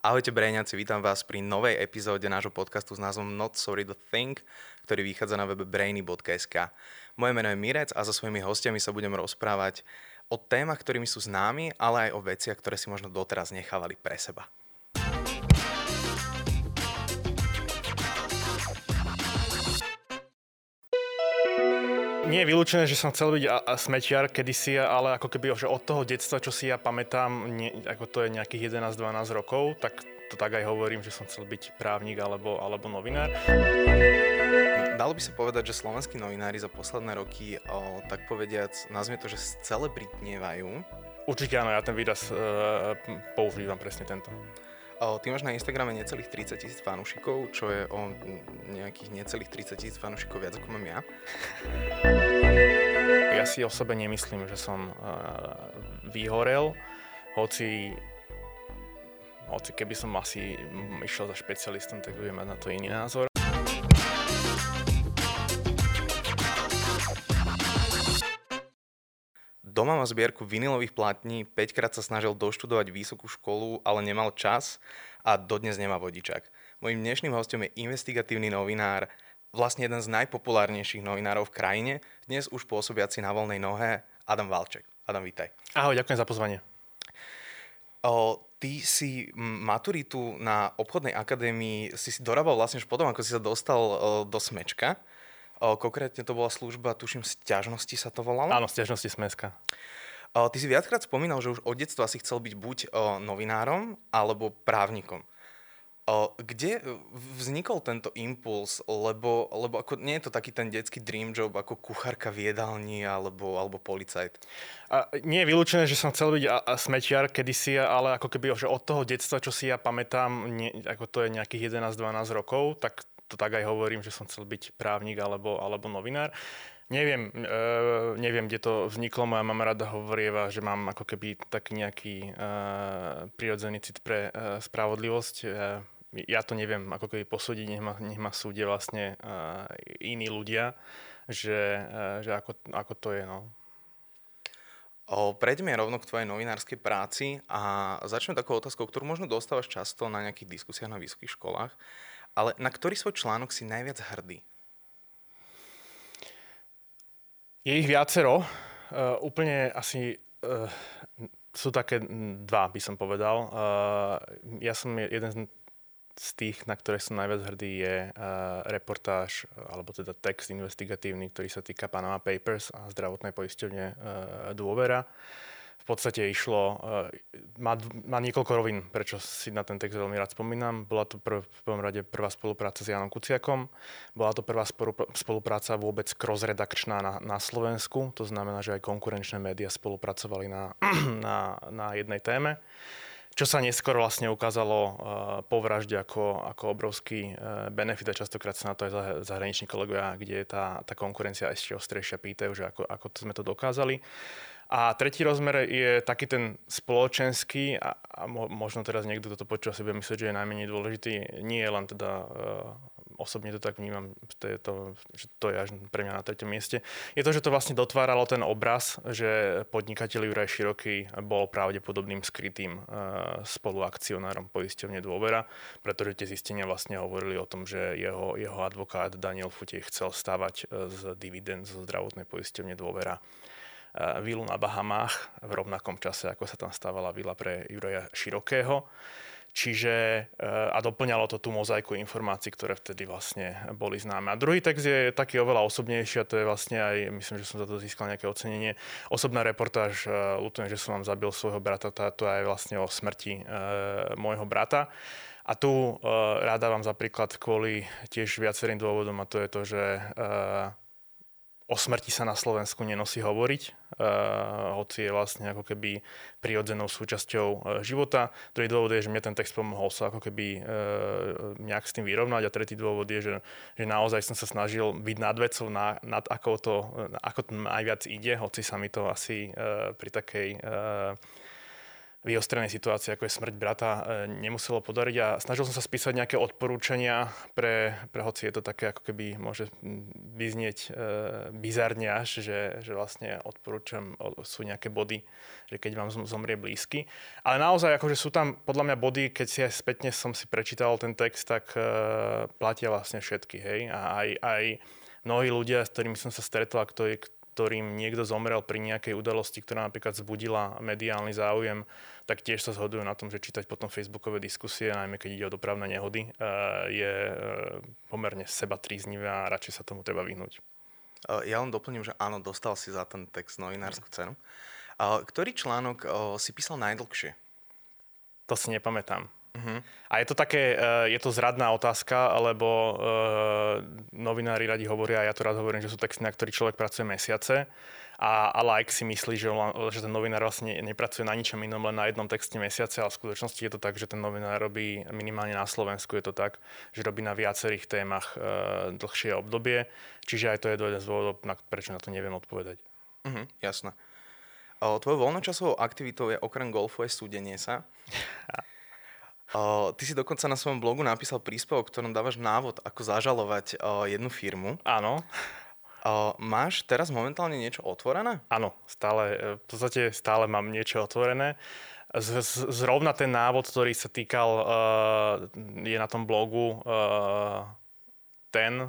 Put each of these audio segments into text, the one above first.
Ahojte Brejňaci, vítam vás pri novej epizóde nášho podcastu s názvom Not Sorry to Think, ktorý vychádza na webe brainy.sk. Moje meno je Mirec a so svojimi hostiami sa budem rozprávať o témach, ktorými sú známi, ale aj o veciach, ktoré si možno doteraz nechávali pre seba. Nie je vylúčené, že som chcel byť a, a smetiar kedysi, ale ako keby že od toho detstva, čo si ja pamätám, nie, ako to je nejakých 11-12 rokov, tak to tak aj hovorím, že som chcel byť právnik alebo, alebo novinár. Dalo by sa povedať, že slovenskí novinári za posledné roky, o, tak povediac, nazvime to, že celebritnievajú. Určite áno, ja ten výraz e, používam presne tento. Ty máš na Instagrame necelých 30 tisíc fanúšikov, čo je o nejakých necelých 30 tisíc fanúšikov viac ako mám ja. Ja si o sebe nemyslím, že som uh, vyhorel, hoci hoci keby som asi išiel za špecialistom, tak budem mať na to iný názor. Doma má zbierku vinilových platní, 5 krát sa snažil doštudovať vysokú školu, ale nemal čas a dodnes nemá vodičak. Mojím dnešným hostom je investigatívny novinár, vlastne jeden z najpopulárnejších novinárov v krajine, dnes už pôsobiaci na voľnej nohe, Adam Valček. Adam, vítaj. Ahoj, ďakujem za pozvanie. O, ty si maturitu na obchodnej akadémii si si dorábal vlastne už potom, ako si sa dostal o, do Smečka. Konkrétne to bola služba, tuším, sťažnosti sa to volalo? Áno, sťažnosti Smeska. Ty si viackrát spomínal, že už od detstva si chcel byť buď novinárom, alebo právnikom. Kde vznikol tento impuls? Lebo, lebo ako, nie je to taký ten detský dream job ako kuchárka v jedálni alebo, alebo policajt. A nie je vylúčené, že som chcel byť a, a smetiar kedysi, ale ako keby že od toho detstva, čo si ja pamätám, nie, ako to je nejakých 11-12 rokov, tak to tak aj hovorím, že som chcel byť právnik alebo, alebo novinár. Neviem, e, neviem, kde to vzniklo. Moja mama rada hovorieva, že mám ako keby tak nejaký e, prirodzený cit pre e, spravodlivosť. E, ja to neviem ako keby posúdiť, nech ma, nech ma súdia vlastne e, iní ľudia, že, e, že ako, ako to je. No. Prejdeme rovno k tvojej novinárskej práci a začneme takou otázkou, ktorú možno dostávaš často na nejakých diskusiách na vysokých školách. Ale na ktorý svoj článok si najviac hrdý? Je ich viacero. Uh, úplne asi uh, sú také dva, by som povedal. Uh, ja som jeden z tých, na ktoré som najviac hrdý, je uh, reportáž, alebo teda text investigatívny, ktorý sa týka Panama Papers a zdravotnej poisťovne uh, Dôvera. Uh, v podstate išlo, eh, má, má niekoľko rovín, prečo si na ten text veľmi rád spomínam. Bola to prv, v prvom rade prvá spolupráca s Janom Kuciakom, bola to prvá spolupráca vôbec cross-redakčná na, na Slovensku, to znamená, že aj konkurenčné médiá spolupracovali na, na, na jednej téme čo sa neskôr vlastne ukázalo uh, po vražde ako, ako obrovský uh, benefit a častokrát sa na to aj zahraniční kolegovia, kde je tá, tá konkurencia ešte ostrejšia, pýtajú, že ako, ako sme to dokázali. A tretí rozmer je taký ten spoločenský a, a možno teraz niekto toto počúva si bude myslieť, že je najmenej dôležitý. Nie je len teda uh, osobne to tak vnímam, to je to, že to je až pre mňa na treťom mieste, je to, že to vlastne dotváralo ten obraz, že podnikateľ Juraj Široký bol pravdepodobným skrytým uh, spoluakcionárom poisťovne dôvera, pretože tie zistenia vlastne hovorili o tom, že jeho, jeho advokát Daniel Futej chcel stavať z dividend zo zdravotnej poisťovne dôvera Eh, vilu na Bahamách v rovnakom čase, ako sa tam stávala vila pre Juraja Širokého. Čiže eh, a doplňalo to tú mozaiku informácií, ktoré vtedy vlastne boli známe. A druhý text je taký oveľa osobnejší a to je vlastne aj, myslím, že som za to získal nejaké ocenenie. Osobná reportáž, eh, ľutujem, že som vám zabil svojho brata, to je vlastne o smrti môjho brata. A tu ráda vám za príklad kvôli tiež viacerým dôvodom a to je to, že o smrti sa na Slovensku nenosí hovoriť, uh, hoci je vlastne ako keby prirodzenou súčasťou uh, života. Druhý dôvod je, že mne ten text pomohol sa ako keby uh, nejak s tým vyrovnať a tretí dôvod je, že, že naozaj som sa snažil byť nad vecou, na, nad ako to, ako to najviac ide, hoci sa mi to asi uh, pri takej uh, vyostrenej situácii, ako je smrť brata, e, nemuselo podariť a snažil som sa spísať nejaké odporúčania pre, pre hoci je to také, ako keby môže vyznieť e, bizarne až, že, že vlastne odporúčam, sú nejaké body, že keď vám zomrie blízky. Ale naozaj, akože sú tam podľa mňa body, keď si aj spätne som si prečítal ten text, tak e, platia vlastne všetky, hej. A aj, aj mnohí ľudia, s ktorými som sa stretol a ktorí, ktorým niekto zomrel pri nejakej udalosti, ktorá napríklad zbudila mediálny záujem, tak tiež sa zhodujú na tom, že čítať potom facebookové diskusie, najmä keď ide o dopravné nehody, eh, je eh, pomerne seba tríznivé a radšej sa tomu treba vyhnúť. Eh, ja len doplním, že áno, dostal si za ten text novinárskú cenu. Ktorý článok si písal najdlhšie? To si nepamätám. Uh-huh. A je to také, je to zradná otázka, lebo uh, novinári radi hovoria, a ja to rád hovorím, že sú texty, na ktorých človek pracuje mesiace a, a like si myslí, že, že ten novinár vlastne nepracuje na ničom inom, len na jednom texte mesiace, ale v skutočnosti je to tak, že ten novinár robí minimálne na Slovensku je to tak, že robí na viacerých témach uh, dlhšie obdobie, čiže aj to je jeden z dôvodov, na, prečo na to neviem odpovedať. Uh-huh, jasné. Tvojou voľnočasovou aktivitou je okrem golfu aj súdenie sa. Ty si dokonca na svojom blogu napísal príspevok, ktorom dávaš návod, ako zažalovať uh, jednu firmu. Áno. Uh, máš teraz momentálne niečo otvorené? Áno, stále, e, v podstate stále mám niečo otvorené. Z, z, zrovna ten návod, ktorý sa týkal, uh, je na tom blogu, uh, ten,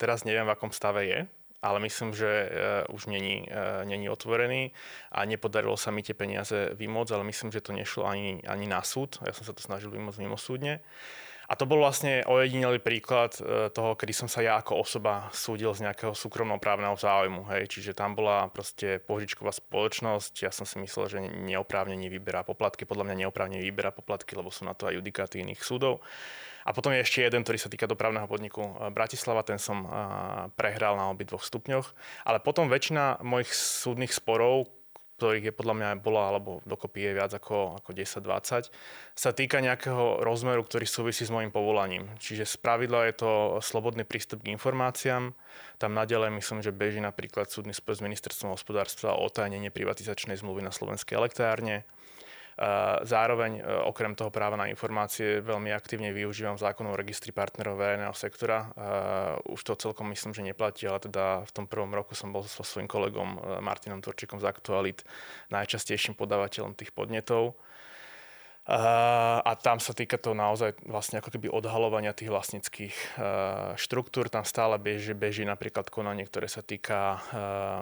teraz neviem, v akom stave je, ale myslím, že uh, už není, uh, není otvorený a nepodarilo sa mi tie peniaze vymôcť, ale myslím, že to nešlo ani, ani na súd. Ja som sa to snažil vymôcť mimo súdne. A to bol vlastne ojedinelý príklad e, toho, kedy som sa ja ako osoba súdil z nejakého súkromnoprávneho záujmu. Hej. Čiže tam bola proste požičková spoločnosť. Ja som si myslel, že neoprávnene vyberá poplatky. Podľa mňa neoprávnene vyberá poplatky, lebo sú na to aj judikáty iných súdov. A potom je ešte jeden, ktorý sa týka dopravného podniku Bratislava, ten som prehral na obidvoch stupňoch. Ale potom väčšina mojich súdnych sporov, ktorých je podľa mňa bola, alebo dokopy je viac ako, ako 10-20, sa týka nejakého rozmeru, ktorý súvisí s môjim povolaním. Čiže z pravidla je to slobodný prístup k informáciám. Tam nadalej myslím, že beží napríklad súdny spor s ministerstvom hospodárstva o otajnenie privatizačnej zmluvy na slovenskej elektrárne. Zároveň e, okrem toho práva na informácie veľmi aktívne využívam zákon o registri partnerov verejného sektora. Už to celkom myslím, že neplatí, ale teda v tom prvom roku som bol so svojím kolegom e, Martinom Turčikom z Aktualit najčastejším podávateľom tých podnetov. A tam sa týka to naozaj vlastne ako keby odhalovania tých vlastnických štruktúr. Tam stále beží, beží napríklad konanie, ktoré sa týka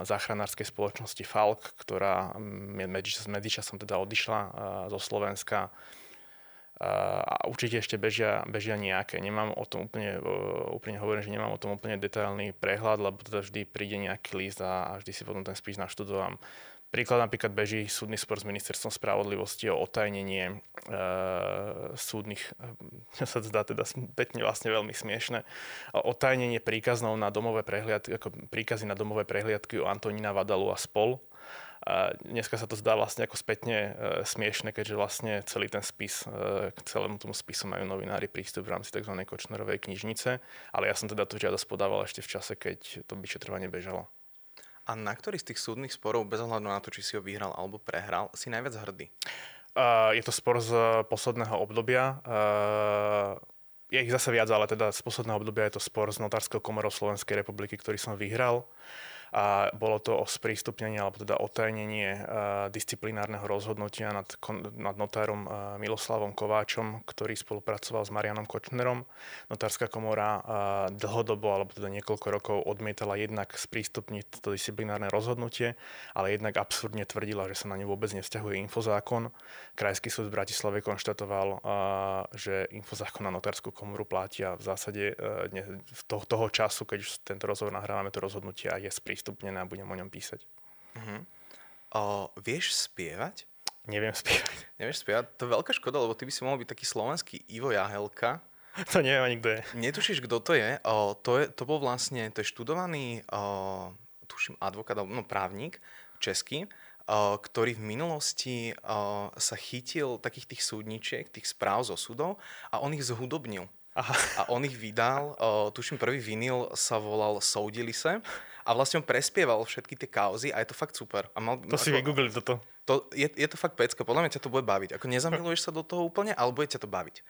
záchranárskej spoločnosti Falk, ktorá medzičasom teda odišla zo Slovenska a určite ešte bežia, bežia nejaké. Nemám o tom úplne, úplne hovorím, že nemám o tom úplne detailný prehľad, lebo teda vždy príde nejaký list a, vždy si potom ten spis naštudovám. Príklad napríklad beží súdny spor s ministerstvom spravodlivosti o otajnenie e, súdnych, čo sa zdá teda pekne vlastne veľmi smiešne, otajnenie príkaznou na domové prehliadky, ako príkazy na domové prehliadky o Antonína Vadalu a spol. A dneska sa to zdá vlastne ako spätne e, smiešne, keďže vlastne celý ten spis, e, k celému tomu spisu majú novinári prístup v rámci tzv. Kočnerovej knižnice, ale ja som teda tú žiadosť podával ešte v čase, keď to vyšetrovanie bežalo. A na ktorý z tých súdnych sporov, bez ohľadu na to, či si ho vyhral alebo prehral, si najviac hrdý? Uh, je to spor z posledného obdobia. Uh, je ich zase viac, ale teda z posledného obdobia je to spor z Notárskeho komorou Slovenskej republiky, ktorý som vyhral. Uh, a bolo to o sprístupnenie alebo teda otajnenie disciplinárneho rozhodnutia nad, nad notárom Miloslavom Kováčom, ktorý spolupracoval s Marianom Kočnerom. Notárska komora dlhodobo alebo teda niekoľko rokov odmietala jednak sprístupniť to disciplinárne rozhodnutie, ale jednak absurdne tvrdila, že sa na ňu vôbec nevzťahuje infozákon. Krajský súd v Bratislave konštatoval, že infozákon na notárskú komoru platia v zásade e, toho času, keď už tento rozhovor nahrávame, to rozhodnutie je sprístupnené sprístupnené a budem o ňom písať. Uh-huh. O, vieš spievať? Neviem spievať. Nevieš spievať? To je veľká škoda, lebo ty by si mohol byť taký slovenský Ivo Jahelka. To neviem ani kto je. Netušíš, kto to je? O, to, je to bol vlastne, to je študovaný, o, tuším, advokát, no právnik český, o, ktorý v minulosti o, sa chytil takých tých súdničiek, tých správ zo súdov a on ich zhudobnil Aha. a on ich vydal, uh, tuším prvý vinyl sa volal Soudili se a vlastne on prespieval všetky tie kauzy a je to fakt super. A mal, to ako, si vygooglil toto. To, je, je to fakt pecka, podľa mňa ťa to bude baviť. Ako nezamiluješ sa do toho úplne, ale bude ťa to baviť.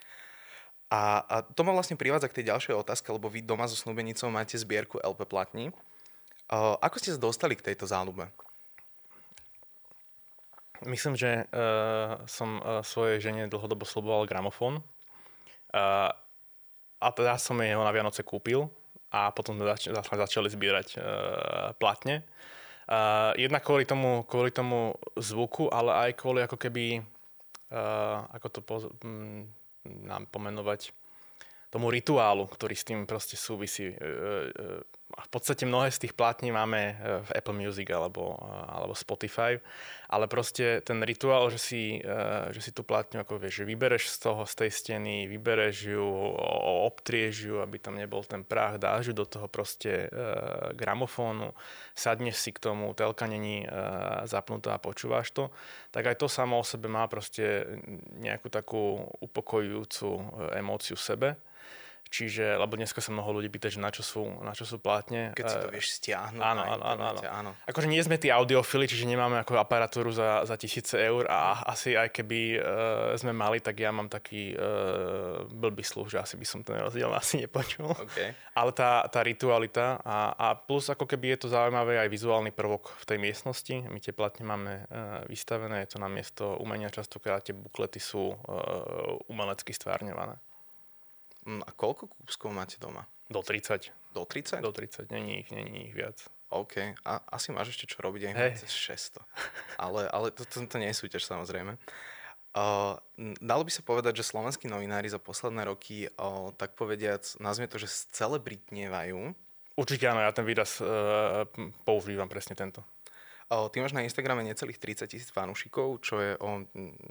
A, a to ma vlastne privádza k tej ďalšej otázke, lebo vy doma so snúbenicou máte zbierku LP platní. Uh, ako ste sa dostali k tejto záľube? Myslím, že uh, som uh, svojej žene dlhodobo sloboval gramofón. Uh, a teda som jej ho na Vianoce kúpil a potom sme zač- začali zbierať uh, platne. Uh, jednak kvôli tomu, kvôli tomu zvuku, ale aj kvôli ako keby, uh, ako to poz- m- nám pomenovať, tomu rituálu, ktorý s tým proste súvisí. Uh, uh, v podstate mnohé z tých plátní máme e, v Apple Music alebo, e, alebo Spotify, ale proste ten rituál, že si, e, že si tú plátňu ako vieš, že vybereš z toho, z tej steny, vybereš ju, obtrieš ju, aby tam nebol ten prach, dáš ju do toho proste gramofónu, sadneš si k tomu, telka není zapnutá a počúvaš to, tak aj to samo o sebe má proste nejakú takú upokojujúcu emóciu sebe. Čiže, lebo dneska sa mnoho ľudí pýta, že na čo sú, na čo sú plátne. Keď si to vieš stiahnuť. Áno, áno, áno, áno. áno. Akože nie sme tí audiofily, čiže nemáme ako aparatúru za, za tisíce eur a asi aj keby uh, sme mali, tak ja mám taký uh, blbý sluch, že asi by som ten rozdiel asi nepočul. Okay. Ale tá, tá ritualita a, a plus ako keby je to zaujímavé aj vizuálny prvok v tej miestnosti. My tie platne máme uh, vystavené, je to na miesto umenia, častokrát tie buklety sú uh, umelecky stvárňované. Mm, a koľko kúskov máte doma? Do 30. Do 30? Do 30, není ich, není ich viac. OK, a asi máš ešte čo robiť aj hey. cez 600. Ale, ale to, to, to nie je súťaž samozrejme. Uh, dalo by sa povedať, že slovenskí novinári za posledné roky, uh, tak povediac, nazvime to, že celebritnievajú. Určite áno, ja ten výraz uh, používam presne tento. Uh, ty máš na Instagrame necelých 30 tisíc fanúšikov, čo je o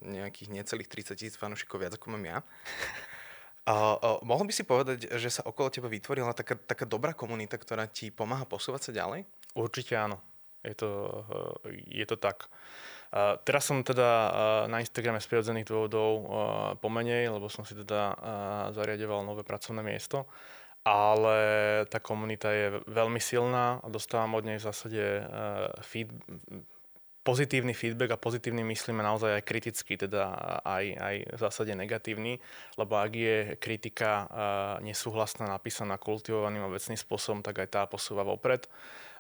nejakých necelých 30 tisíc fanúšikov viac ako mám ja. A, a mohol by si povedať, že sa okolo teba vytvorila taká, taká dobrá komunita, ktorá ti pomáha posúvať sa ďalej? Určite áno. Je to, je to tak. A teraz som teda na Instagrame z prirodzených dôvodov pomenej, lebo som si teda zariadoval nové pracovné miesto. Ale tá komunita je veľmi silná a dostávam od nej v zásade feed, pozitívny feedback a pozitívny myslíme naozaj aj kriticky, teda aj, aj v zásade negatívny, lebo ak je kritika nesúhlasná, napísaná kultivovaným a vecným spôsobom, tak aj tá posúva vopred.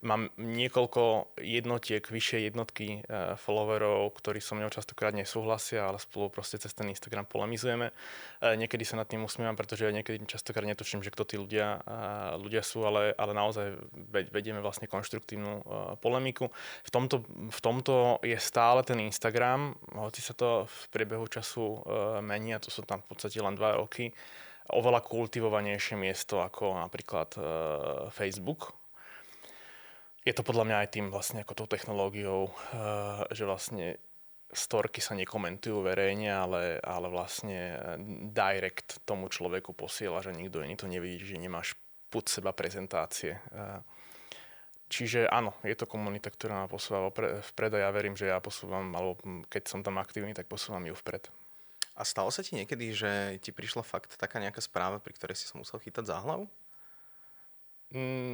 Mám niekoľko jednotiek, vyššie jednotky uh, followerov, ktorí so mnou častokrát nesúhlasia, ale spolu proste cez ten Instagram polemizujeme. Uh, niekedy sa nad tým usmievam, pretože ja niekedy častokrát netuším, že kto tí ľudia, uh, ľudia sú, ale, ale naozaj vedieme vlastne konštruktívnu polemiku. V tomto, v tomto je stále ten Instagram, hoci sa to v priebehu času mení a to sú tam v podstate len dva roky, oveľa kultivovanejšie miesto ako napríklad Facebook, je to podľa mňa aj tým vlastne ako tou technológiou, eh, že vlastne storky sa nekomentujú verejne, ale, ale vlastne eh, direct tomu človeku posiela, že nikto iný to nevidí, že nemáš put seba prezentácie. Eh, čiže áno, je to komunita, ktorá ma posúva vpred a ja verím, že ja posúvam, alebo keď som tam aktívny, tak posúvam ju vpred. A stalo sa ti niekedy, že ti prišla fakt taká nejaká správa, pri ktorej si sa musel chytať za hlavu? Mm,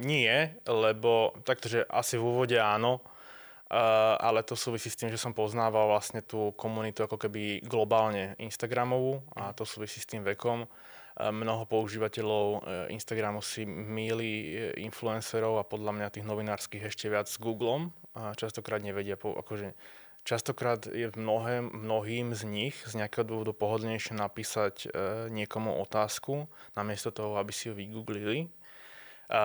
nie, lebo taktože asi v úvode áno, uh, ale to súvisí s tým, že som poznával vlastne tú komunitu ako keby globálne Instagramovú a to súvisí s tým vekom. Uh, mnoho používateľov uh, Instagramu si míli influencerov a podľa mňa tých novinárskych ešte viac s Googlom a častokrát nevedia, akože Častokrát je mnohé, mnohým z nich z nejakého dôvodu pohodlnejšie napísať e, niekomu otázku, namiesto toho, aby si ju vygooglili a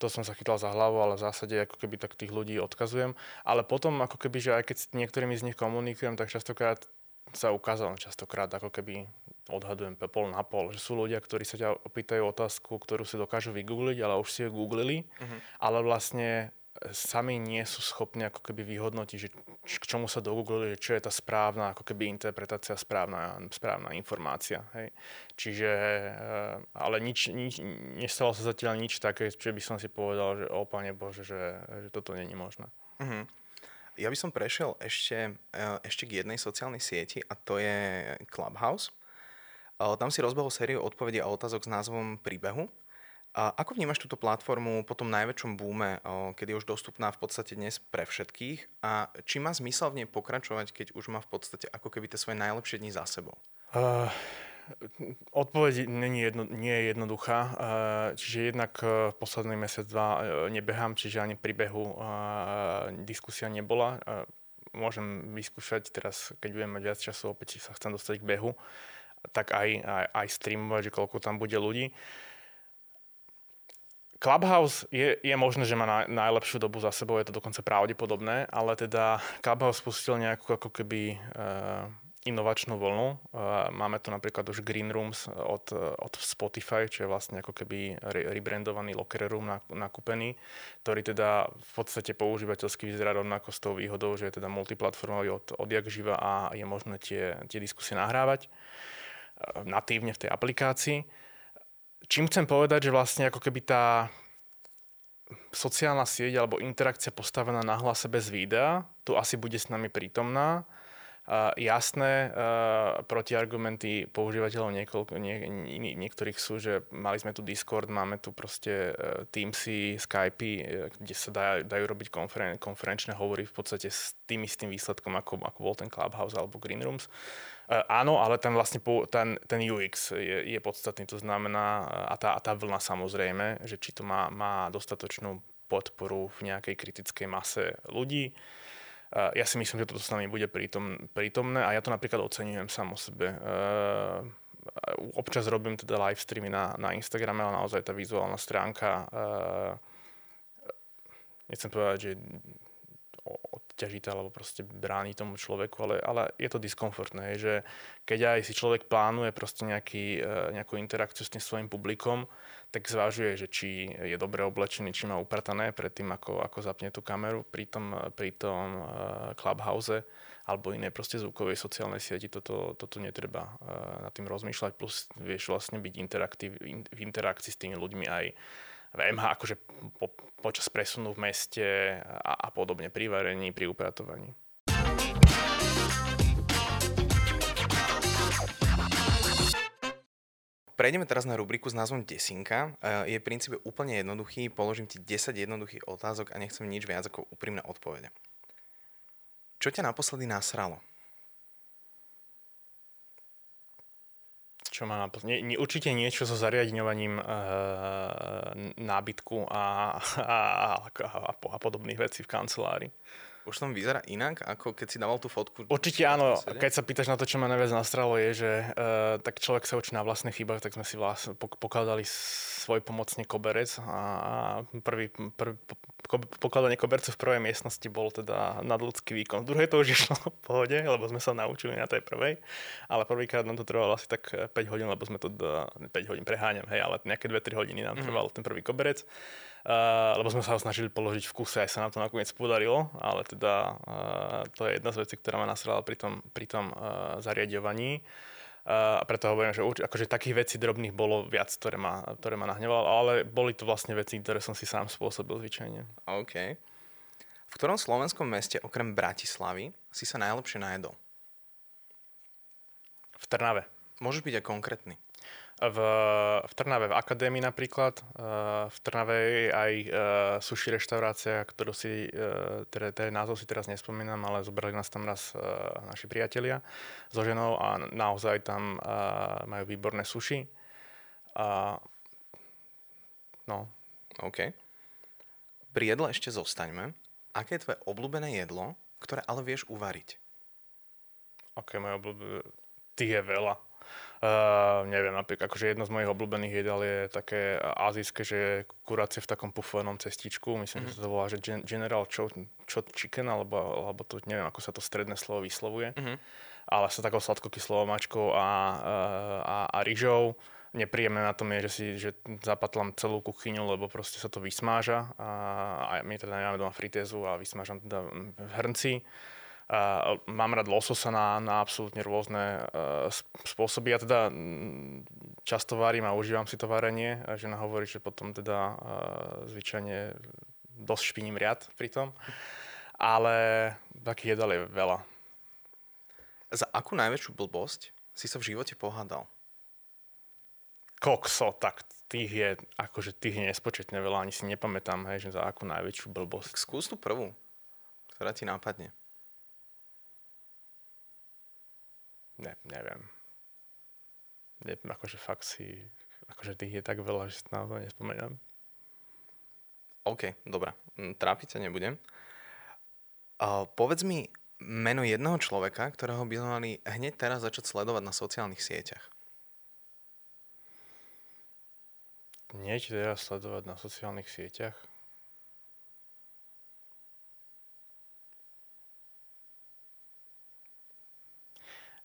to som sa chytal za hlavu, ale v zásade ako keby tak tých ľudí odkazujem. Ale potom ako keby, že aj keď s niektorými z nich komunikujem, tak častokrát sa ukázalo, častokrát ako keby odhadujem pol na pol, že sú ľudia, ktorí sa ťa opýtajú otázku, ktorú si dokážu vygoogliť, ale už si ju googlili, uh-huh. ale vlastne sami nie sú schopní ako keby vyhodnotiť, že k čomu sa dogooglili, čo je tá správna ako keby interpretácia, správna, správna informácia. Hej. Čiže, eh, ale nič, nič, nestalo sa zatiaľ nič také, čo by som si povedal, že o Pane Bože, že, že toto není možné. Uh-huh. Ja by som prešiel ešte, eh, ešte k jednej sociálnej sieti a to je Clubhouse. Tam si rozbehol sériu odpovedí a otázok s názvom Príbehu. A ako vnímaš túto platformu po tom najväčšom búme, kedy je už dostupná v podstate dnes pre všetkých? A či má zmysel v nej pokračovať, keď už má v podstate ako keby tie svoje najlepšie dni za sebou? Uh, odpoveď nie, jedno, nie je jednoduchá. Uh, čiže jednak uh, posledný mesiac, dva uh, nebehám, čiže ani pri behu uh, diskusia nebola. Uh, môžem vyskúšať teraz, keď budem mať viac času, opäť sa chcem dostať k behu, tak aj, aj, aj streamovať, že koľko tam bude ľudí. Uh, Clubhouse je, je možné, že má na, najlepšiu dobu za sebou, je to dokonca pravdepodobné, ale teda Clubhouse spustil nejakú ako keby uh, inovačnú vlnu. Uh, máme tu napríklad už Green Rooms od, od Spotify, čo je vlastne ako keby re, rebrandovaný locker room nakúpený, ktorý teda v podstate používateľsky vyzerá rovnako s tou výhodou, že je teda multiplatformový od, odjak živa a je možné tie, tie diskusie nahrávať uh, natívne v tej aplikácii čím chcem povedať, že vlastne ako keby tá sociálna sieť alebo interakcia postavená na hlase bez videa tu asi bude s nami prítomná. Jasné uh, protiargumenty používateľov niekoľko, nie, nie, niektorých sú, že mali sme tu Discord, máme tu proste uh, Teamsy, Skypey, uh, kde sa dá, dajú robiť konferen- konferenčné hovory v podstate s tým istým výsledkom, ako, ako bol ten Clubhouse alebo Green Rooms. Áno, ale ten vlastne ten, ten UX je, je podstatný, to znamená, a tá, a tá vlna samozrejme, že či to má, má dostatočnú podporu v nejakej kritickej mase ľudí. Ja si myslím, že toto s nami bude prítom, prítomné a ja to napríklad oceňujem sám o sebe. Občas robím teda live streamy na, na Instagrame, ale naozaj tá vizuálna stránka nechcem povedať, že odťažité alebo proste bráni tomu človeku, ale, ale je to diskomfortné, že keď aj si človek plánuje proste nejaký, nejakú interakciu s tým svojim publikom, tak zvažuje, že či je dobre oblečený, či má upratané predtým, ako, ako zapne tú kameru pri tom, pri tom uh, Clubhouse alebo inej proste zvukovej sociálnej sieti. Toto, toto netreba uh, nad tým rozmýšľať, plus vieš vlastne byť interaktív, in, v interakcii s tými ľuďmi aj v MH, akože po, počas presunu v meste a, a podobne, pri varení, pri upratovaní. Prejdeme teraz na rubriku s názvom Desinka. Eh, je v princípe úplne jednoduchý. Položím ti 10 jednoduchých otázok a nechcem nič viac ako úprimné odpovede. Čo ťa naposledy nasralo? Čo má naposledy? Nie, určite niečo so zariadňovaním e, nábytku a, a, a, a, a podobných vecí v kancelárii. Už tam vyzerá inak, ako keď si dával tú fotku? Určite áno. Keď sa pýtaš na to, čo ma najviac nastralo, je, že uh, tak človek sa učí na vlastných chybách, tak sme si vlastne pokladali svoj pomocne koberec a prvý, prvý pokladanie kobercu v prvej miestnosti bol teda nadľudský výkon. V druhej to už išlo v pohode, lebo sme sa naučili na tej prvej, ale prvýkrát nám to trvalo asi tak 5 hodín, lebo sme to, 5 hodín preháňam, hej, ale nejaké 2-3 hodiny nám mhm. trval mm-hmm. ten prvý koberec. Uh, lebo sme sa ho snažili položiť v kuse, aj sa nám to nakoniec podarilo, ale teda uh, to je jedna z vecí, ktorá ma nasrala pri tom, pri tom uh, zariadovaní. A preto hovorím, že urč- akože takých vecí drobných bolo viac, ktoré ma, ktoré ma nahnevalo, ale boli to vlastne veci, ktoré som si sám spôsobil zvyčajne. OK. V ktorom slovenskom meste okrem Bratislavy si sa najlepšie najedol? V Trnave. Môžeš byť aj konkrétny v, v Trnave v akadémii napríklad. V Trnave je aj uh, sushi reštaurácia, ktorú si, uh, teda, teda názov si teraz nespomínam, ale zobrali nás tam raz naši priatelia so ženou a naozaj tam majú výborné sushi. A, no. OK. Pri jedle ešte zostaňme. Aké je tvoje obľúbené jedlo, ktoré ale vieš uvariť? Aké okay, moje obľúbené? Tých je veľa Uh, neviem, napríklad, akože jedno z mojich obľúbených jedál je také azijské, že kurácie v takom pufovanom cestičku. Myslím, mm-hmm. že sa to volá, že General Cho, Cho Chicken, alebo, alebo to, neviem, ako sa to stredné slovo vyslovuje. Mm-hmm. Ale sa takou sladkokyslou mačkou a, a, a rýžou. Nepríjemné na tom je, že si že zapatlam celú kuchyňu, lebo proste sa to vysmáža. A, a my teda nemáme doma fritézu a vysmážam teda v hrnci. Uh, mám rád lososa na, na absolútne rôzne uh, spôsoby. Ja teda často varím a užívam si to varenie. Žena hovorí, že potom teda uh, zvyčajne dosť špiním riad pri tom. Ale takých jedal je veľa. Za akú najväčšiu blbosť si sa v živote pohádal? kokso, tak tých je, akože tých je nespočetne veľa, ani si nepamätám, hej, že za akú najväčšiu blbosť. Skús tú prvú, ktorá ti nápadne. Ne, neviem. Ne, akože fakt si, akože tých je tak veľa, že si na to nespomenám. OK, dobrá. Mm, trápiť sa nebudem. Uh, povedz mi meno jedného človeka, ktorého by sme mali hneď teraz začať sledovať na sociálnych sieťach. Niečo teraz sledovať na sociálnych sieťach?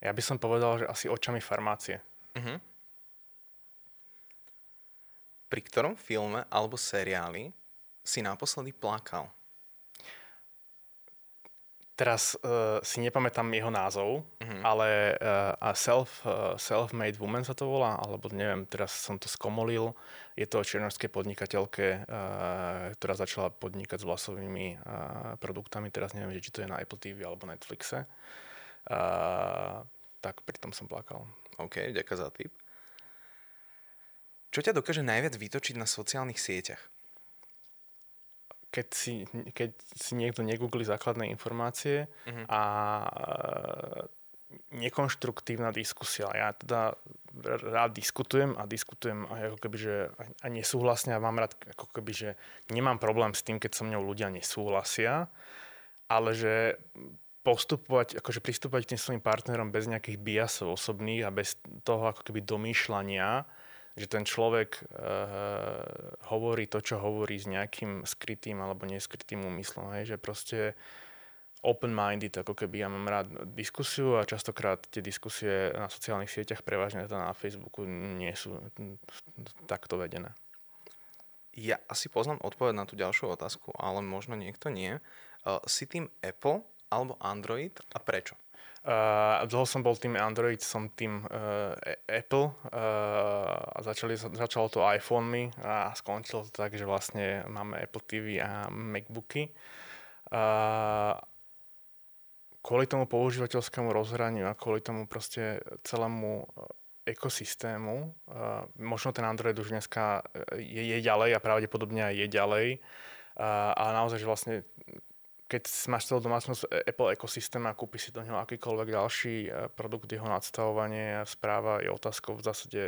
Ja by som povedal, že asi očami farmácie. Uh-huh. Pri ktorom filme alebo seriáli si naposledy plakal? Teraz uh, si nepamätám jeho názov, uh-huh. ale uh, self, uh, Self-Made Woman sa to volá, alebo neviem, teraz som to skomolil. Je to o černovskej podnikateľke, uh, ktorá začala podnikať s vlasovými uh, produktami. Teraz neviem, či to je na Apple TV alebo Netflixe. Uh, tak pri tom som plakal. OK, ďakujem za tip. Čo ťa dokáže najviac vytočiť na sociálnych sieťach? Keď si, keď si niekto negoogli základné informácie uh-huh. a nekonštruktívna diskusia. Ja teda rád diskutujem a diskutujem aj ako keby, že a nesúhlasne a mám rád ako keby, že nemám problém s tým, keď so mnou ľudia nesúhlasia, ale že postupovať, akože pristúpať k tým svojim partnerom bez nejakých biasov osobných a bez toho ako keby domýšľania, že ten človek e, hovorí to, čo hovorí s nejakým skrytým alebo neskrytým úmyslom. Hej? Že proste open-minded, ako keby ja mám rád diskusiu a častokrát tie diskusie na sociálnych sieťach, prevažne teda na Facebooku, nie sú takto vedené. Ja asi poznám odpoveď na tú ďalšiu otázku, ale možno niekto nie. Uh, si tým Apple alebo Android a prečo? Uh, dlho som bol tým Android, som tým uh, Apple uh, a začali, začalo to iPhone a skončilo to tak, že vlastne máme Apple TV a Macbooky. Uh, kvôli tomu používateľskému rozhraniu a kvôli tomu proste celému ekosystému. Uh, možno ten Android už dneska je, je ďalej a pravdepodobne aj je ďalej. Uh, ale naozaj, že vlastne keď máš celú domácnosť e, Apple ekosystém a kúpiš si do neho akýkoľvek ďalší e, produkt, jeho nadstavovanie a správa je otázkou v zásade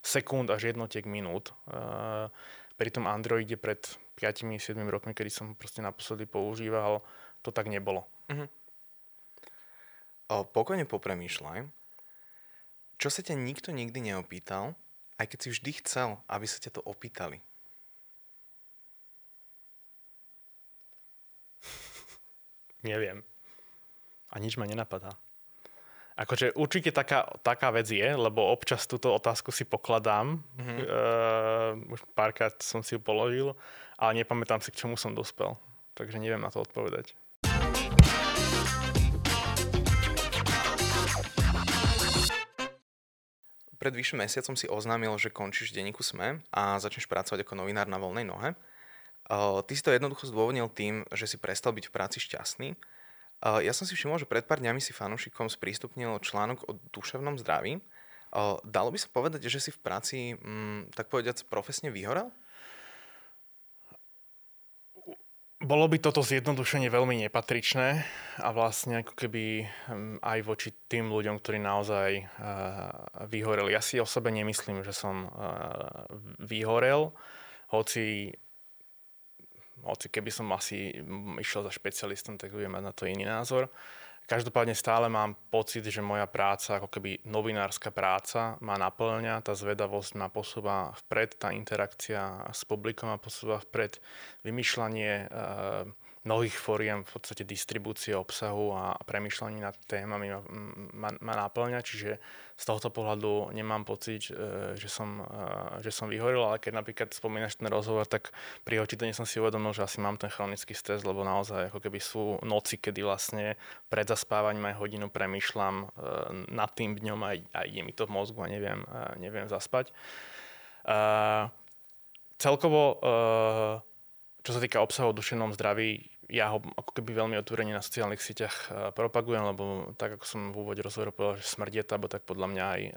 sekúnd až jednotiek minút. E, pri tom Androide pred 5-7 rokmi, kedy som proste naposledy používal, to tak nebolo. Uh-huh. Pokojne popremýšľaj. Čo sa ťa nikto nikdy neopýtal, aj keď si vždy chcel, aby sa ťa to opýtali? Neviem. A nič ma nenapadá. Akože určite taká, taká vec je, lebo občas túto otázku si pokladám. Mm-hmm. Uh, už párkrát som si ju položil, ale nepamätám si, k čomu som dospel. Takže neviem na to odpovedať. Pred vyšším mesiacom si oznámil, že končíš denníku SME a začneš pracovať ako novinár na voľnej nohe. Ty si to jednoducho zdôvodnil tým, že si prestal byť v práci šťastný. Ja som si všimol, že pred pár dňami si fanúšikom sprístupnil článok o duševnom zdraví. Dalo by sa povedať, že si v práci, mm, tak povediac, profesne vyhorel? Bolo by toto zjednodušenie veľmi nepatričné a vlastne ako keby mm, aj voči tým ľuďom, ktorí naozaj vyhoreli. Ja si o sebe nemyslím, že som vyhorel, hoci hoci keby som asi išiel za špecialistom, tak budem mať na to iný názor. Každopádne stále mám pocit, že moja práca, ako keby novinárska práca, ma naplňa, tá zvedavosť ma posúva vpred, tá interakcia s publikom ma posúva vpred, vymýšľanie e, mnohých fóriem v podstate distribúcie obsahu a premyšľanie nad témami ma, ma, ma náplňa, čiže z tohoto pohľadu nemám pocit, e, že som, e, že som vyhoril, ale keď napríklad spomínaš ten rozhovor, tak pri očítení som si uvedomil, že asi mám ten chronický stres, lebo naozaj ako keby sú noci, kedy vlastne pred zaspávaním aj hodinu premyšľam e, nad tým dňom a, a ide mi to v mozgu a neviem, neviem zaspať. Uh, celkovo, čo sa týka obsahu o duševnom zdraví, ja ho ako keby veľmi otvorene na sociálnych sieťach uh, propagujem, lebo tak ako som v úvode rozhovoru povedal, že smrť je tabu, tak podľa mňa aj uh,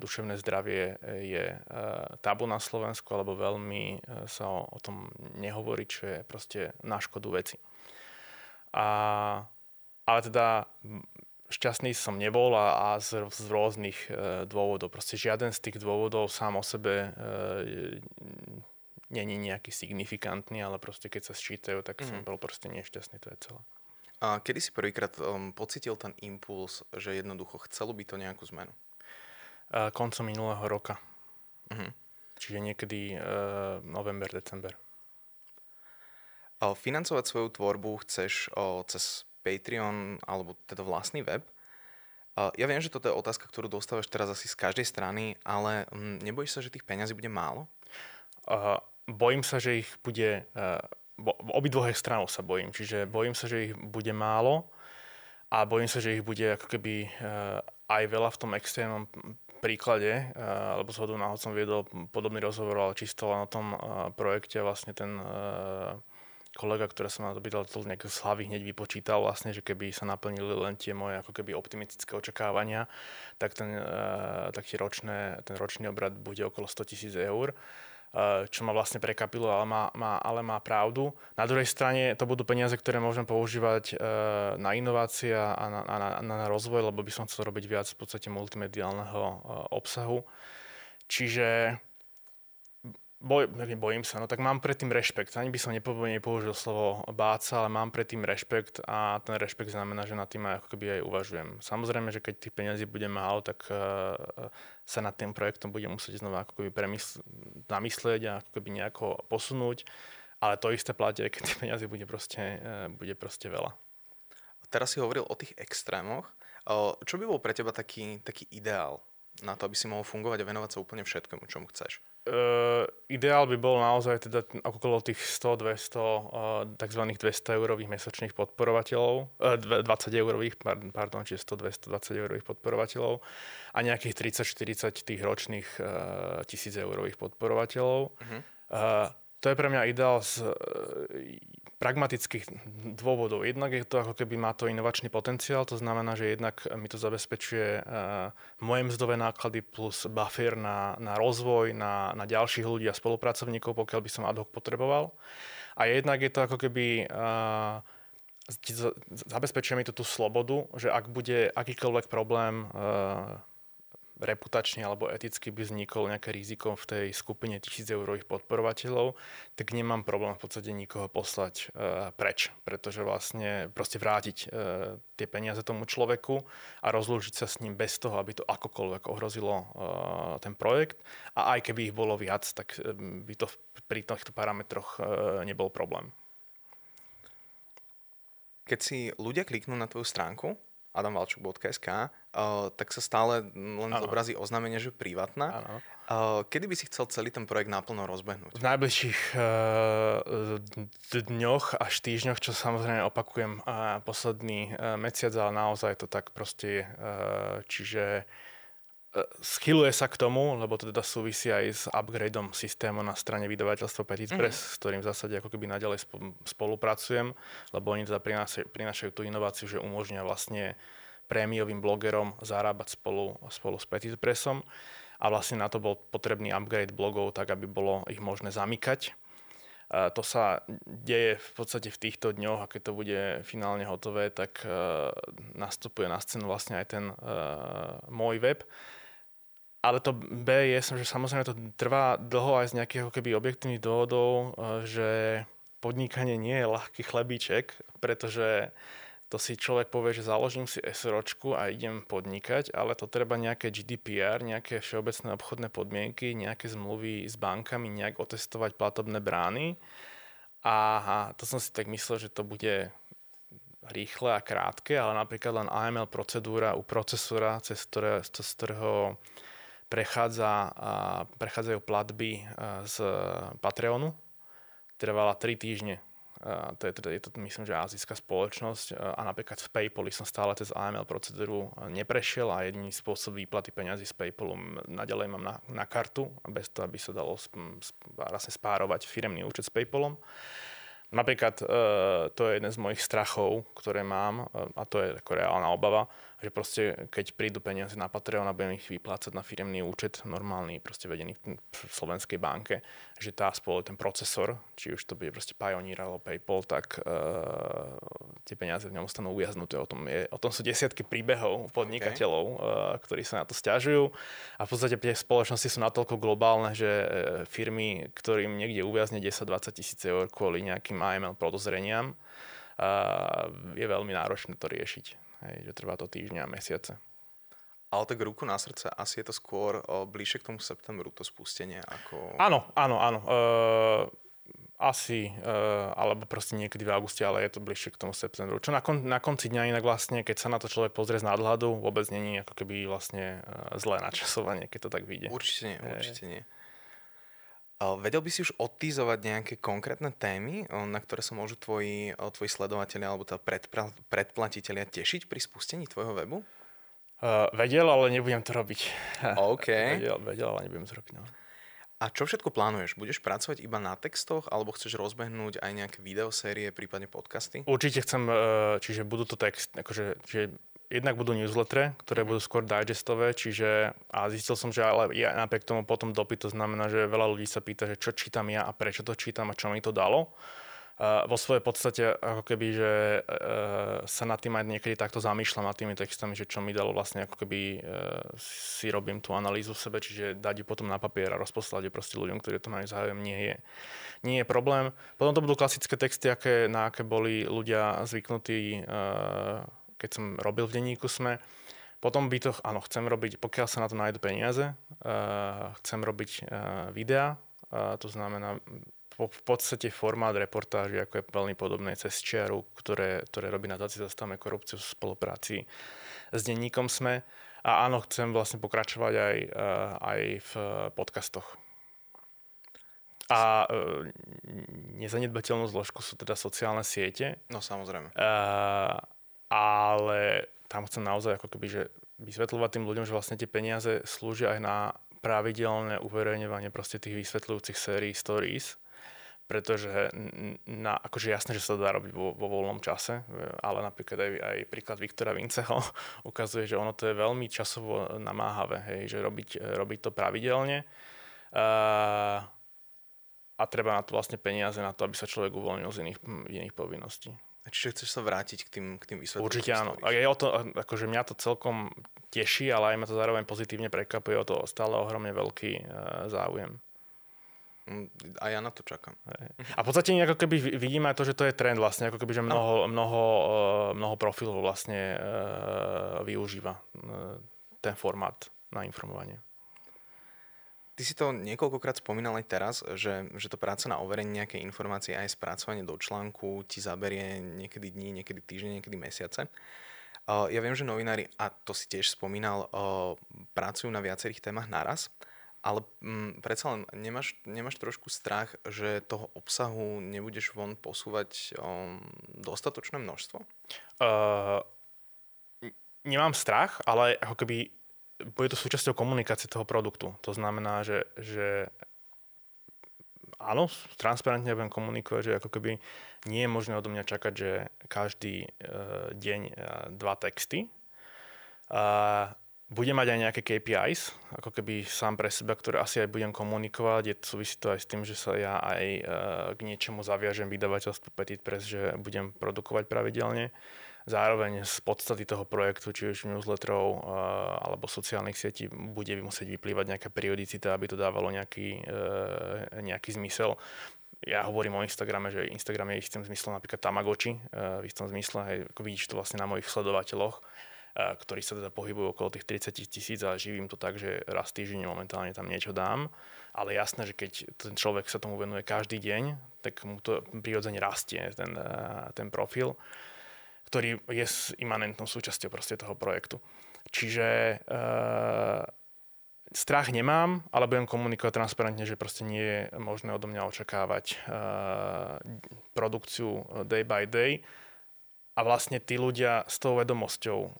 duševné zdravie je uh, tabu na Slovensku, alebo veľmi sa o, tom nehovorí, čo je proste na škodu veci. A, ale teda šťastný som nebol a, a z, z rôznych dôvodov. Proste žiaden z tých dôvodov sám o sebe uh, není nejaký signifikantný, ale proste keď sa sčítajú, tak mm. som mhm. bol proste nešťastný, to je celé. A kedy si prvýkrát um, pocitil ten impuls, že jednoducho chcelo by to nejakú zmenu? Uh, koncom minulého roka. Mm-hmm. Čiže niekedy uh, november, december. A financovať svoju tvorbu chceš o, cez Patreon alebo teda vlastný web. Ja viem, že toto je otázka, ktorú dostávaš teraz asi z každej strany, ale um, nebojíš sa, že tých peňazí bude málo? Uh, bojím sa, že ich bude, bo, obidvoch stranov sa bojím, čiže bojím sa, že ich bude málo a bojím sa, že ich bude ako keby aj veľa v tom extrémnom príklade, alebo z hodu náhod som viedol podobný rozhovor, ale čisto o tom projekte vlastne ten kolega, ktorý som na to pýtal, to nejak z hlavy hneď vypočítal vlastne, že keby sa naplnili len tie moje ako keby optimistické očakávania, tak ten, tak ročné, ten ročný obrad bude okolo 100 tisíc eur. Eh, čo ma vlastne prekapilo, ale má, má, ale má pravdu. Na druhej strane to budú peniaze, ktoré môžem používať eh, na inovácie a na, na, na, na rozvoj, lebo by som chcel robiť viac v podstate multimediálneho eh, obsahu. Čiže boj, bojím sa, no tak mám predtým rešpekt. Ani by som nepoužil slovo báca, ale mám predtým rešpekt a ten rešpekt znamená, že nad tým aj ako keby aj uvažujem. Samozrejme, že keď tých peniazí bude málo, tak uh, sa nad tým projektom bude musieť znova ako keby premysl- namyslieť a ako keby nejako posunúť. Ale to isté platí, keď tých peniazí bude proste, uh, bude proste veľa. Teraz si hovoril o tých extrémoch. Čo by bol pre teba taký, taký ideál na to, aby si mohol fungovať a venovať sa úplne všetkému, čomu chceš? Uh, ideál by bol naozaj teda okolo tých 100-200 uh, tzv. 200 eurových mesačných podporovateľov, uh, 20 eurových, pardon, čiže 100, 200, 20 eurových podporovateľov a nejakých 30-40 tých ročných uh, 1000 eurových podporovateľov. Uh-huh. Uh, to je pre mňa ideál z pragmatických dôvodov. Jednak je to ako keby má to inovačný potenciál, to znamená, že jednak mi to zabezpečuje uh, moje mzdové náklady plus buffer na, na rozvoj, na, na ďalších ľudí a spolupracovníkov, pokiaľ by som ad hoc potreboval. A jednak je to ako keby uh, zabezpečuje mi to tú slobodu, že ak bude akýkoľvek problém uh, reputačne alebo eticky by vznikol nejaké riziko v tej skupine 1000 eurových podporovateľov, tak nemám problém v podstate nikoho poslať uh, preč, pretože vlastne proste vrátiť uh, tie peniaze tomu človeku a rozlúžiť sa s ním bez toho, aby to akokoľvek ohrozilo uh, ten projekt. A aj keby ich bolo viac, tak by to pri týchto parametroch uh, nebol problém. Keď si ľudia kliknú na tvoju stránku, adamvalčuk.sk, uh, tak sa stále len ano. zobrazí oznámenie, že privátna. Uh, kedy by si chcel celý ten projekt naplno rozbehnúť? V najbližších uh, dňoch až týždňoch, čo samozrejme opakujem uh, posledný uh, mesiac, ale naozaj to tak proste je. Uh, čiže schyluje sa k tomu, lebo to teda súvisí aj s upgradeom systému na strane vydavateľstva Petit Press, mm-hmm. s ktorým v zásade ako keby naďalej spolupracujem, lebo oni teda prinášajú, prinášajú tú inováciu, že umožňujú vlastne prémiovým blogerom zarábať spolu, spolu s Petit Pressom a vlastne na to bol potrebný upgrade blogov, tak aby bolo ich možné zamykať. To sa deje v podstate v týchto dňoch a keď to bude finálne hotové, tak uh, nastupuje na scénu vlastne aj ten uh, môj web ale to B je, že samozrejme to trvá dlho aj z nejakých keby objektívnych dôvodov, e, že podnikanie nie je ľahký chlebíček, pretože to si človek povie, že založím si SROčku a idem podnikať, ale to treba nejaké GDPR, nejaké všeobecné obchodné podmienky, nejaké zmluvy s bankami, nejak otestovať platobné brány. A to som si tak myslel, že to bude rýchle a krátke, ale napríklad len AML procedúra u procesora, cez, ktoré, cez ktorého prechádza, prechádzajú platby z Patreonu. Trvala 3 týždne. To je, teda, je to, myslím, že azijská spoločnosť a napríklad v Paypali som stále cez AML procedúru neprešiel a jediný spôsob výplaty peňazí z Paypalu naďalej mám na, na kartu, bez toho, aby sa dalo sp, sp, vlastne spárovať firemný účet s Paypalom. Napríklad uh, to je jeden z mojich strachov, ktoré mám uh, a to je ako reálna obava, že proste keď prídu peniaze na Patreon a budem ich vyplácať na firemný účet normálny, proste vedený v slovenskej banke, že tá spolu ten procesor, či už to bude proste Pioneer alebo PayPal, tak uh, tie peniaze v ňom stanú uviaznuté. O tom, je, o tom sú desiatky príbehov podnikateľov, okay. uh, ktorí sa na to stiažujú a v podstate tie spoločnosti sú natoľko globálne, že uh, firmy, ktorým niekde uviazne 10-20 tisíc eur kvôli nejakým AML podozreniam, uh, je veľmi náročné to riešiť. Hej, že trvá to týždňa a mesiace. Ale tak ruku na srdce, asi je to skôr o, bližšie k tomu septembru, to spustenie. Ako... Áno, áno, áno. Uh, asi, uh, alebo proste niekedy v auguste, ale je to bližšie k tomu septembru. Čo na, kon, na konci dňa inak vlastne, keď sa na to človek pozrie z nadhľadu, vôbec není ako keby vlastne uh, zlé načasovanie, keď to tak vyjde. Určite nie, určite nie. Vedel by si už odtýzovať nejaké konkrétne témy, na ktoré sa môžu tvoji, tvoji sledovateľia alebo teda predpra, predplatiteľia tešiť pri spustení tvojho webu? Uh, vedel, ale nebudem to robiť. OK. vedel, vedel, ale nebudem to robiť. No. A čo všetko plánuješ? Budeš pracovať iba na textoch, alebo chceš rozbehnúť aj nejaké videosérie, prípadne podcasty? Určite chcem, čiže budú to text, akože, čiže jednak budú newslettere, ktoré budú skôr digestové, čiže a zistil som, že ale ja napriek tomu potom dopyt, to znamená, že veľa ľudí sa pýta, že čo čítam ja a prečo to čítam a čo mi to dalo. Uh, vo svojej podstate ako keby, že uh, sa nad tým aj niekedy takto zamýšľam nad tými textami, že čo mi dalo vlastne ako keby uh, si robím tú analýzu v sebe, čiže dať ju potom na papier a rozposlať ju proste ľuďom, ktorí to majú záujem, nie je, nie je problém. Potom to budú klasické texty, aké, na aké boli ľudia zvyknutí keď som robil v denníku SME. Potom by to, áno, chcem robiť, pokiaľ sa na to nájdu peniaze, uh, chcem robiť uh, videá, uh, to znamená po, v podstate formát reportáží, ako je veľmi podobné cez čiaru, ktoré, ktoré robí na zastavme korupciu v spolupráci s denníkom SME. A áno, chcem vlastne pokračovať aj, aj v podcastoch. A nezanedbateľnú zložku sú teda sociálne siete. No samozrejme. Uh, ale tam chcem naozaj ako keby, že vysvetľovať tým ľuďom, že vlastne tie peniaze slúžia aj na pravidelné uverejňovanie proste tých vysvetľujúcich sérií stories, pretože na, akože jasné, že sa dá robiť vo, vo voľnom čase, ale napríklad aj, aj príklad Viktora Vinceho ukazuje, že ono to je veľmi časovo namáhavé, hej, že robiť, robiť to pravidelne uh, a treba na to vlastne peniaze na to, aby sa človek uvoľnil z iných, iných povinností. Čiže chceš sa vrátiť k tým, k tým vysvetleniam? Určite áno. A je o to, akože mňa to celkom teší, ale aj ma to zároveň pozitívne prekvapuje o to stále ohromne veľký uh, záujem. Mm, a ja na to čakám. A v podstate ako keby vidíme aj to, že to je trend vlastne, ako keby, že mnoho, mnoho, uh, mnoho profilov vlastne uh, využíva ten formát na informovanie. Ty si to niekoľkokrát spomínal aj teraz, že, že to práca na overenie nejakej informácie aj spracovanie do článku ti zaberie niekedy dní, niekedy týždne, niekedy mesiace. Ja viem, že novinári, a to si tiež spomínal, pracujú na viacerých témach naraz, ale mm, predsa len nemáš, nemáš trošku strach, že toho obsahu nebudeš von posúvať um, dostatočné množstvo? Uh, nemám strach, ale ako keby bude to súčasťou komunikácie toho produktu. To znamená, že, že áno, transparentne budem komunikovať, že ako keby nie je možné odo mňa čakať, že každý e, deň e, dva texty. A budem mať aj nejaké KPIs, ako keby sám pre seba, ktoré asi aj budem komunikovať. Je, súvisí to aj s tým, že sa ja aj e, k niečomu zaviažem vydavateľstvu Petit Press, že budem produkovať pravidelne zároveň z podstaty toho projektu, či už newsletterov uh, alebo sociálnych sietí, bude musieť vyplývať nejaká periodicita, aby to dávalo nejaký, uh, nejaký zmysel. Ja hovorím o Instagrame, že Instagram je istým zmyslom napríklad Tamagotchi, uh, v istom zmysle, hej, ako vidíš to vlastne na mojich sledovateľoch, ktorí sa teda pohybujú okolo tých 30 tisíc a živím to tak, že raz týždeň momentálne tam niečo dám. Ale jasné, že keď ten človek sa tomu venuje každý deň, tak mu to prirodzene rastie, ten, ten profil ktorý je s imanentnou súčasťou proste toho projektu. Čiže e, strach nemám, ale budem komunikovať transparentne, že proste nie je možné odo mňa očakávať e, produkciu day by day a vlastne tí ľudia s tou vedomosťou e,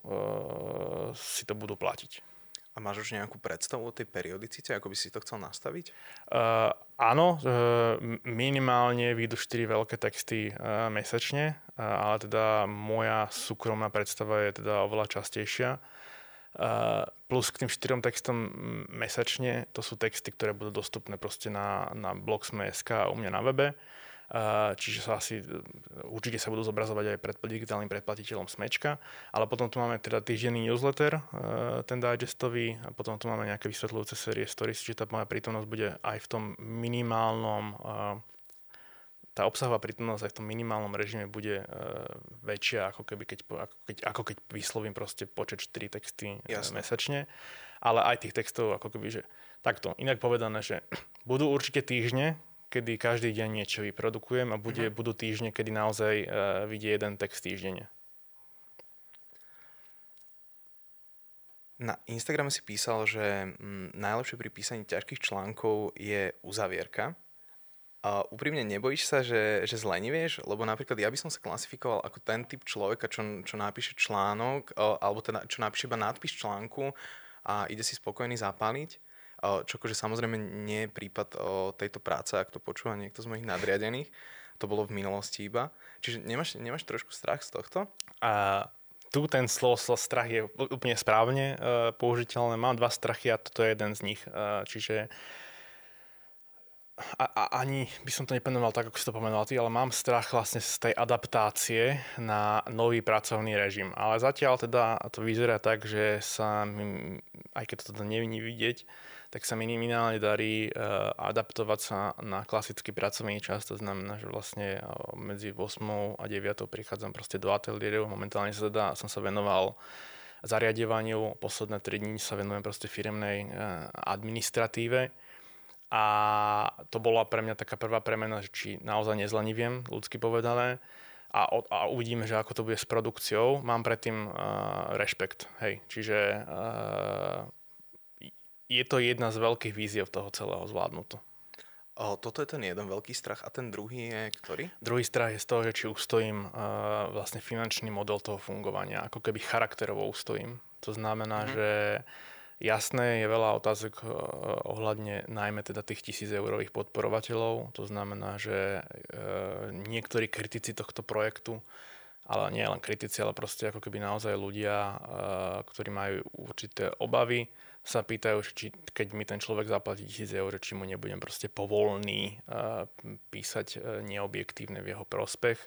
si to budú platiť. A máš už nejakú predstavu o tej periodicite, ako by si to chcel nastaviť? Uh, áno, uh, minimálne výjdu 4 veľké texty uh, mesačne, uh, ale teda moja súkromná predstava je teda oveľa častejšia. Uh, plus k tým štyrom textom mesačne, to sú texty, ktoré budú dostupné proste na, na blogsme.sk a u mňa na webe. Čiže sa asi, určite sa budú zobrazovať aj pred digitálnym predplatiteľom Smečka. Ale potom tu máme teda týždenný newsletter, ten digestový, a potom tu máme nejaké vysvetľujúce série stories, čiže tá moja prítomnosť bude aj v tom minimálnom tá obsahová prítomnosť aj v tom minimálnom režime bude uh, väčšia, ako, keby keď, ako, keď, ako keď vyslovím proste počet 4 texty Jasne. mesačne. Ale aj tých textov, ako keby, že takto, inak povedané, že budú určite týždne, kedy každý deň niečo vyprodukujem a bude, uh-huh. budú týždne, kedy naozaj uh, vidie jeden text týždenne. Na Instagrame si písal, že mm, najlepšie pri písaní ťažkých článkov je uzavierka. A úprimne nebojíš sa, že, že zlenivieš? Lebo napríklad ja by som sa klasifikoval ako ten typ človeka, čo, čo napíše článok, alebo teda, čo napíše iba nadpis článku a ide si spokojný zapáliť čo akože samozrejme nie je prípad tejto práce, ak to počúva niekto z mojich nadriadených. To bolo v minulosti iba. Čiže nemáš, nemáš trošku strach z tohto? A tu ten slovo strach je úplne správne uh, použiteľné. Mám dva strachy a toto je jeden z nich. Uh, čiže a, a, ani by som to nepomenoval tak, ako si to pomenoval ty, ale mám strach vlastne z tej adaptácie na nový pracovný režim. Ale zatiaľ teda to vyzerá tak, že sa, aj keď to teda nevní vidieť, tak sa minimálne darí uh, adaptovať sa na klasický pracovný čas. To znamená, že vlastne uh, medzi 8 a 9 prichádzam proste do ateliéru. Momentálne sa teda som sa venoval zariadevaniu. Posledné 3 dní sa venujem proste firemnej uh, administratíve. A to bola pre mňa taká prvá premena, že či naozaj nezleniviem, ľudsky povedané a, a uvidíme, že ako to bude s produkciou. Mám predtým uh, rešpekt, hej. Čiže uh, je to jedna z veľkých víziev toho celého zvládnuto. O, toto je ten jeden veľký strach a ten druhý je ktorý? Druhý strach je z toho, že či ustojím uh, vlastne finančný model toho fungovania, ako keby charakterovo ustojím. To znamená, mm. že jasné je veľa otázok uh, ohľadne najmä teda tých tisíc eurových podporovateľov. To znamená, že uh, niektorí kritici tohto projektu ale nie len kritici, ale proste ako keby naozaj ľudia, ktorí majú určité obavy, sa pýtajú, či keď mi ten človek zaplatí 1000 eur, či mu nebudem proste povolný písať uh, neobjektívne v jeho prospech.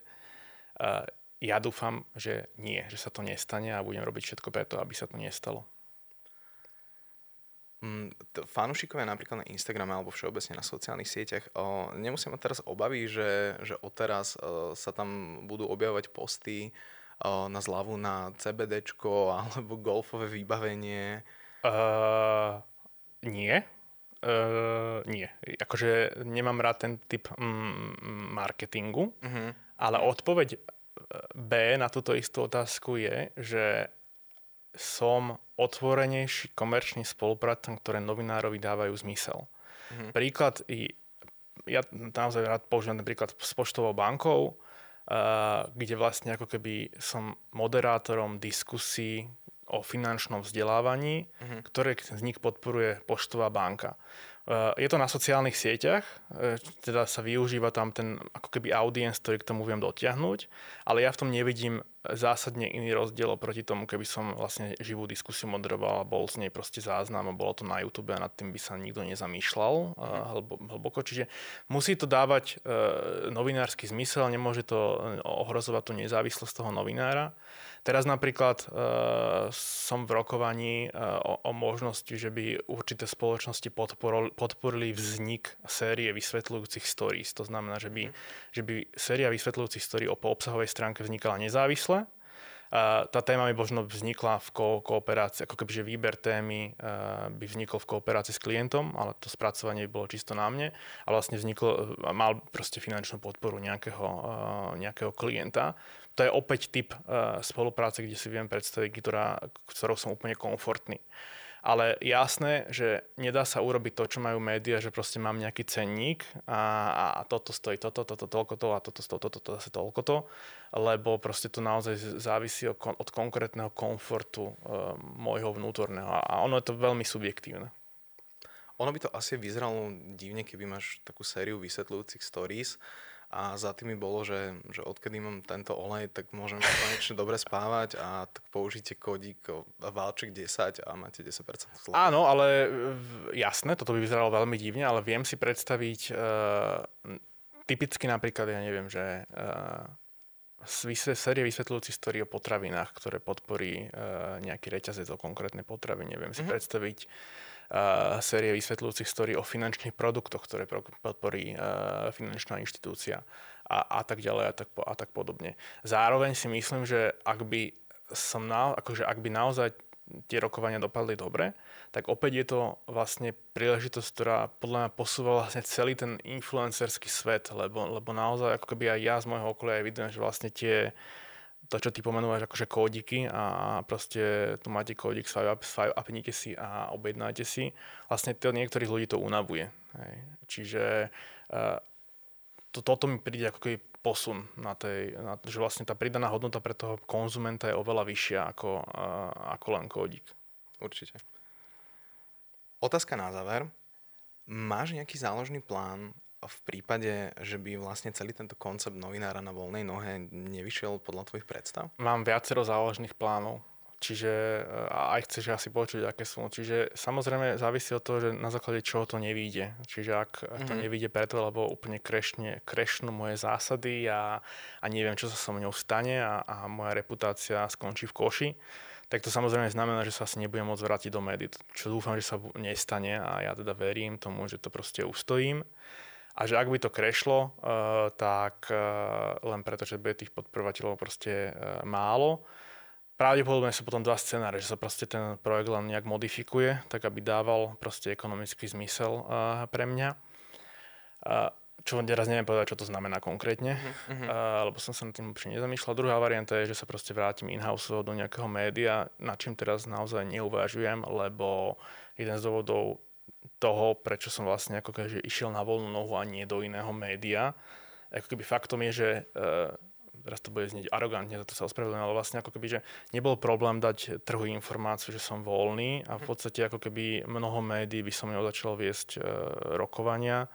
Ja dúfam, že nie, že sa to nestane a budem robiť všetko preto, aby sa to nestalo. Mm, fanúšikovia napríklad na Instagrame alebo všeobecne na sociálnych sieťach o, nemusia mať teraz obavy, že, že odteraz o, sa tam budú objavovať posty o, na zľavu na CBDčko alebo golfové vybavenie Uh, nie. Uh, nie. Akože nemám rád ten typ mm, marketingu, uh-huh. ale odpoveď B na túto istú otázku je, že som otvorenejší komerčný spoluprácam, ktoré novinárovi dávajú zmysel. Uh-huh. Príklad, ja naozaj rád používam ten príklad s poštovou bankou, uh, kde vlastne ako keby som moderátorom diskusí, o finančnom vzdelávaní, uh-huh. ktoré z nich podporuje Poštová banka. Eh, je to na sociálnych sieťach, eh, teda sa využíva tam ten ako keby audience, ktorý k tomu viem dotiahnuť, ale ja v tom nevidím zásadne iný rozdiel oproti tomu, keby som vlastne živú diskusiu moderoval a bol z nej proste záznam a bolo to na YouTube a nad tým by sa nikto nezamýšľal mm. hlboko. Čiže musí to dávať novinársky zmysel, nemôže to ohrozovať tú nezávislosť toho novinára. Teraz napríklad som v rokovaní o, o možnosti, že by určité spoločnosti podporili, vznik série vysvetľujúcich stories. To znamená, že by, mm. že by séria vysvetľujúcich stories po obsahovej stránke vznikala nezávisle tá téma by možno vznikla v ko- kooperácii, ako kebyže výber témy by vznikol v kooperácii s klientom, ale to spracovanie by bolo čisto na mne a vlastne vzniklo, mal proste finančnú podporu nejakého, nejakého klienta. To je opäť typ spolupráce, kde si viem predstaviť, ktorá, ktorou som úplne komfortný. Ale jasné, že nedá sa urobiť to, čo majú médiá, že proste mám nejaký cenník a, a toto stojí toto, toto, toľko to a toto toto, toto, zase toľko to, lebo proste to naozaj závisí od, konkrétneho komfortu uh, môjho vnútorného a ono je to veľmi subjektívne. Ono by to asi vyzeralo divne, keby máš takú sériu vysvetľujúcich stories, a za tými bolo, že, že odkedy mám tento olej, tak môžem konečne dobre spávať a tak použite kódik Valček 10 a máte 10% slova. Áno, ale jasné, toto by vyzeralo veľmi divne, ale viem si predstaviť uh, typicky napríklad, ja neviem, že uh, série vysvetľujúcich story o potravinách, ktoré podporí uh, nejaký reťazec o konkrétnej. Viem si mm-hmm. predstaviť uh, série vysvetľujúcich story o finančných produktoch, ktoré podporí uh, finančná inštitúcia a, a tak ďalej a tak, a tak podobne. Zároveň si myslím, že ak by som na, akože ak by naozaj tie rokovania dopadli dobre, tak opäť je to vlastne príležitosť, ktorá podľa mňa posúva vlastne celý ten influencerský svet, lebo, lebo naozaj ako keby aj ja z môjho okolia vidím, že vlastne tie, to, čo ty pomenúvaš akože kódiky a proste tu máte kódik, swipe up, swipe upnite si a objednáte si. Vlastne to niektorých ľudí to unavuje. Hej. Čiže uh, to, toto mi príde ako keby posun na tej, na, že vlastne tá pridaná hodnota pre toho konzumenta je oveľa vyššia ako, uh, ako len kódik. Určite. Otázka na záver. Máš nejaký záložný plán v prípade, že by vlastne celý tento koncept novinára na voľnej nohe nevyšiel podľa tvojich predstav? Mám viacero záložných plánov. Čiže aj chceš asi počuť, aké sú. Čiže samozrejme závisí od toho, že na základe čoho to nevíde. Čiže ak mm-hmm. to mhm. nevíde preto, lebo úplne krešne, krešnú moje zásady a, a neviem, čo sa so mnou stane a, a moja reputácia skončí v koši, tak to samozrejme znamená, že sa asi nebudem môcť vrátiť do médií. Čo dúfam, že sa nestane a ja teda verím tomu, že to proste ustojím. A že ak by to krešlo, uh, tak uh, len preto, že bude tých podporovateľov proste uh, málo. Pravdepodobne sú potom dva scenáre, že sa proste ten projekt len nejak modifikuje, tak aby dával proste ekonomický zmysel uh, pre mňa. Uh, čo teraz neviem povedať, čo to znamená konkrétne, uh, lebo som sa na tým úplne nezamýšľal. Druhá varianta je, že sa proste vrátim in-house do nejakého média, na čím teraz naozaj neuvažujem, lebo jeden z dôvodov toho, prečo som vlastne ako keďže išiel na voľnú nohu a nie do iného média. Ako keby faktom je, že uh, teraz to bude znieť arogantne, za to sa ospravedlňujem, ale vlastne ako keby, že nebol problém dať trhu informáciu, že som voľný a v podstate ako keby mnoho médií by som mnou začalo viesť uh, rokovania.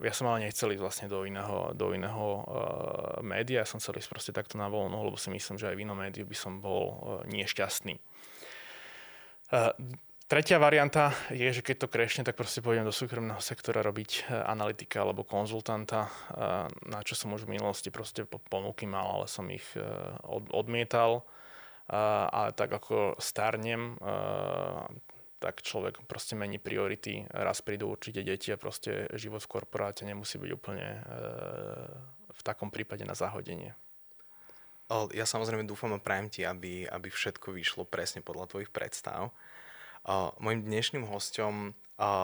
Ja som ale nechcel ísť vlastne do iného, do iného uh, média, ja som chcel ísť proste takto na voľnú, lebo si myslím, že aj v inom médiu by som bol uh, nešťastný. Uh, Tretia varianta je, že keď to krešne, tak proste pôjdem do súkromného sektora robiť e, analytika alebo konzultanta, e, na čo som už v minulosti proste ponuky mal, ale som ich e, odmietal. Ale tak ako starnem, tak človek proste mení priority. Raz prídu určite deti a proste život v korporáte nemusí byť úplne v takom prípade na zahodenie. Ja samozrejme dúfam a prajem ti, aby, aby všetko vyšlo presne podľa tvojich predstav. Mojím dnešným hostom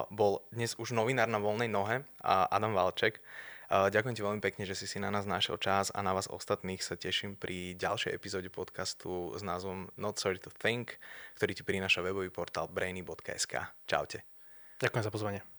bol dnes už novinár na voľnej nohe, Adam Valček. Ďakujem ti veľmi pekne, že si si na nás našiel čas a na vás ostatných sa teším pri ďalšej epizóde podcastu s názvom Not Sorry to Think, ktorý ti prináša webový portál brainy.sk. Čaute. Ďakujem za pozvanie.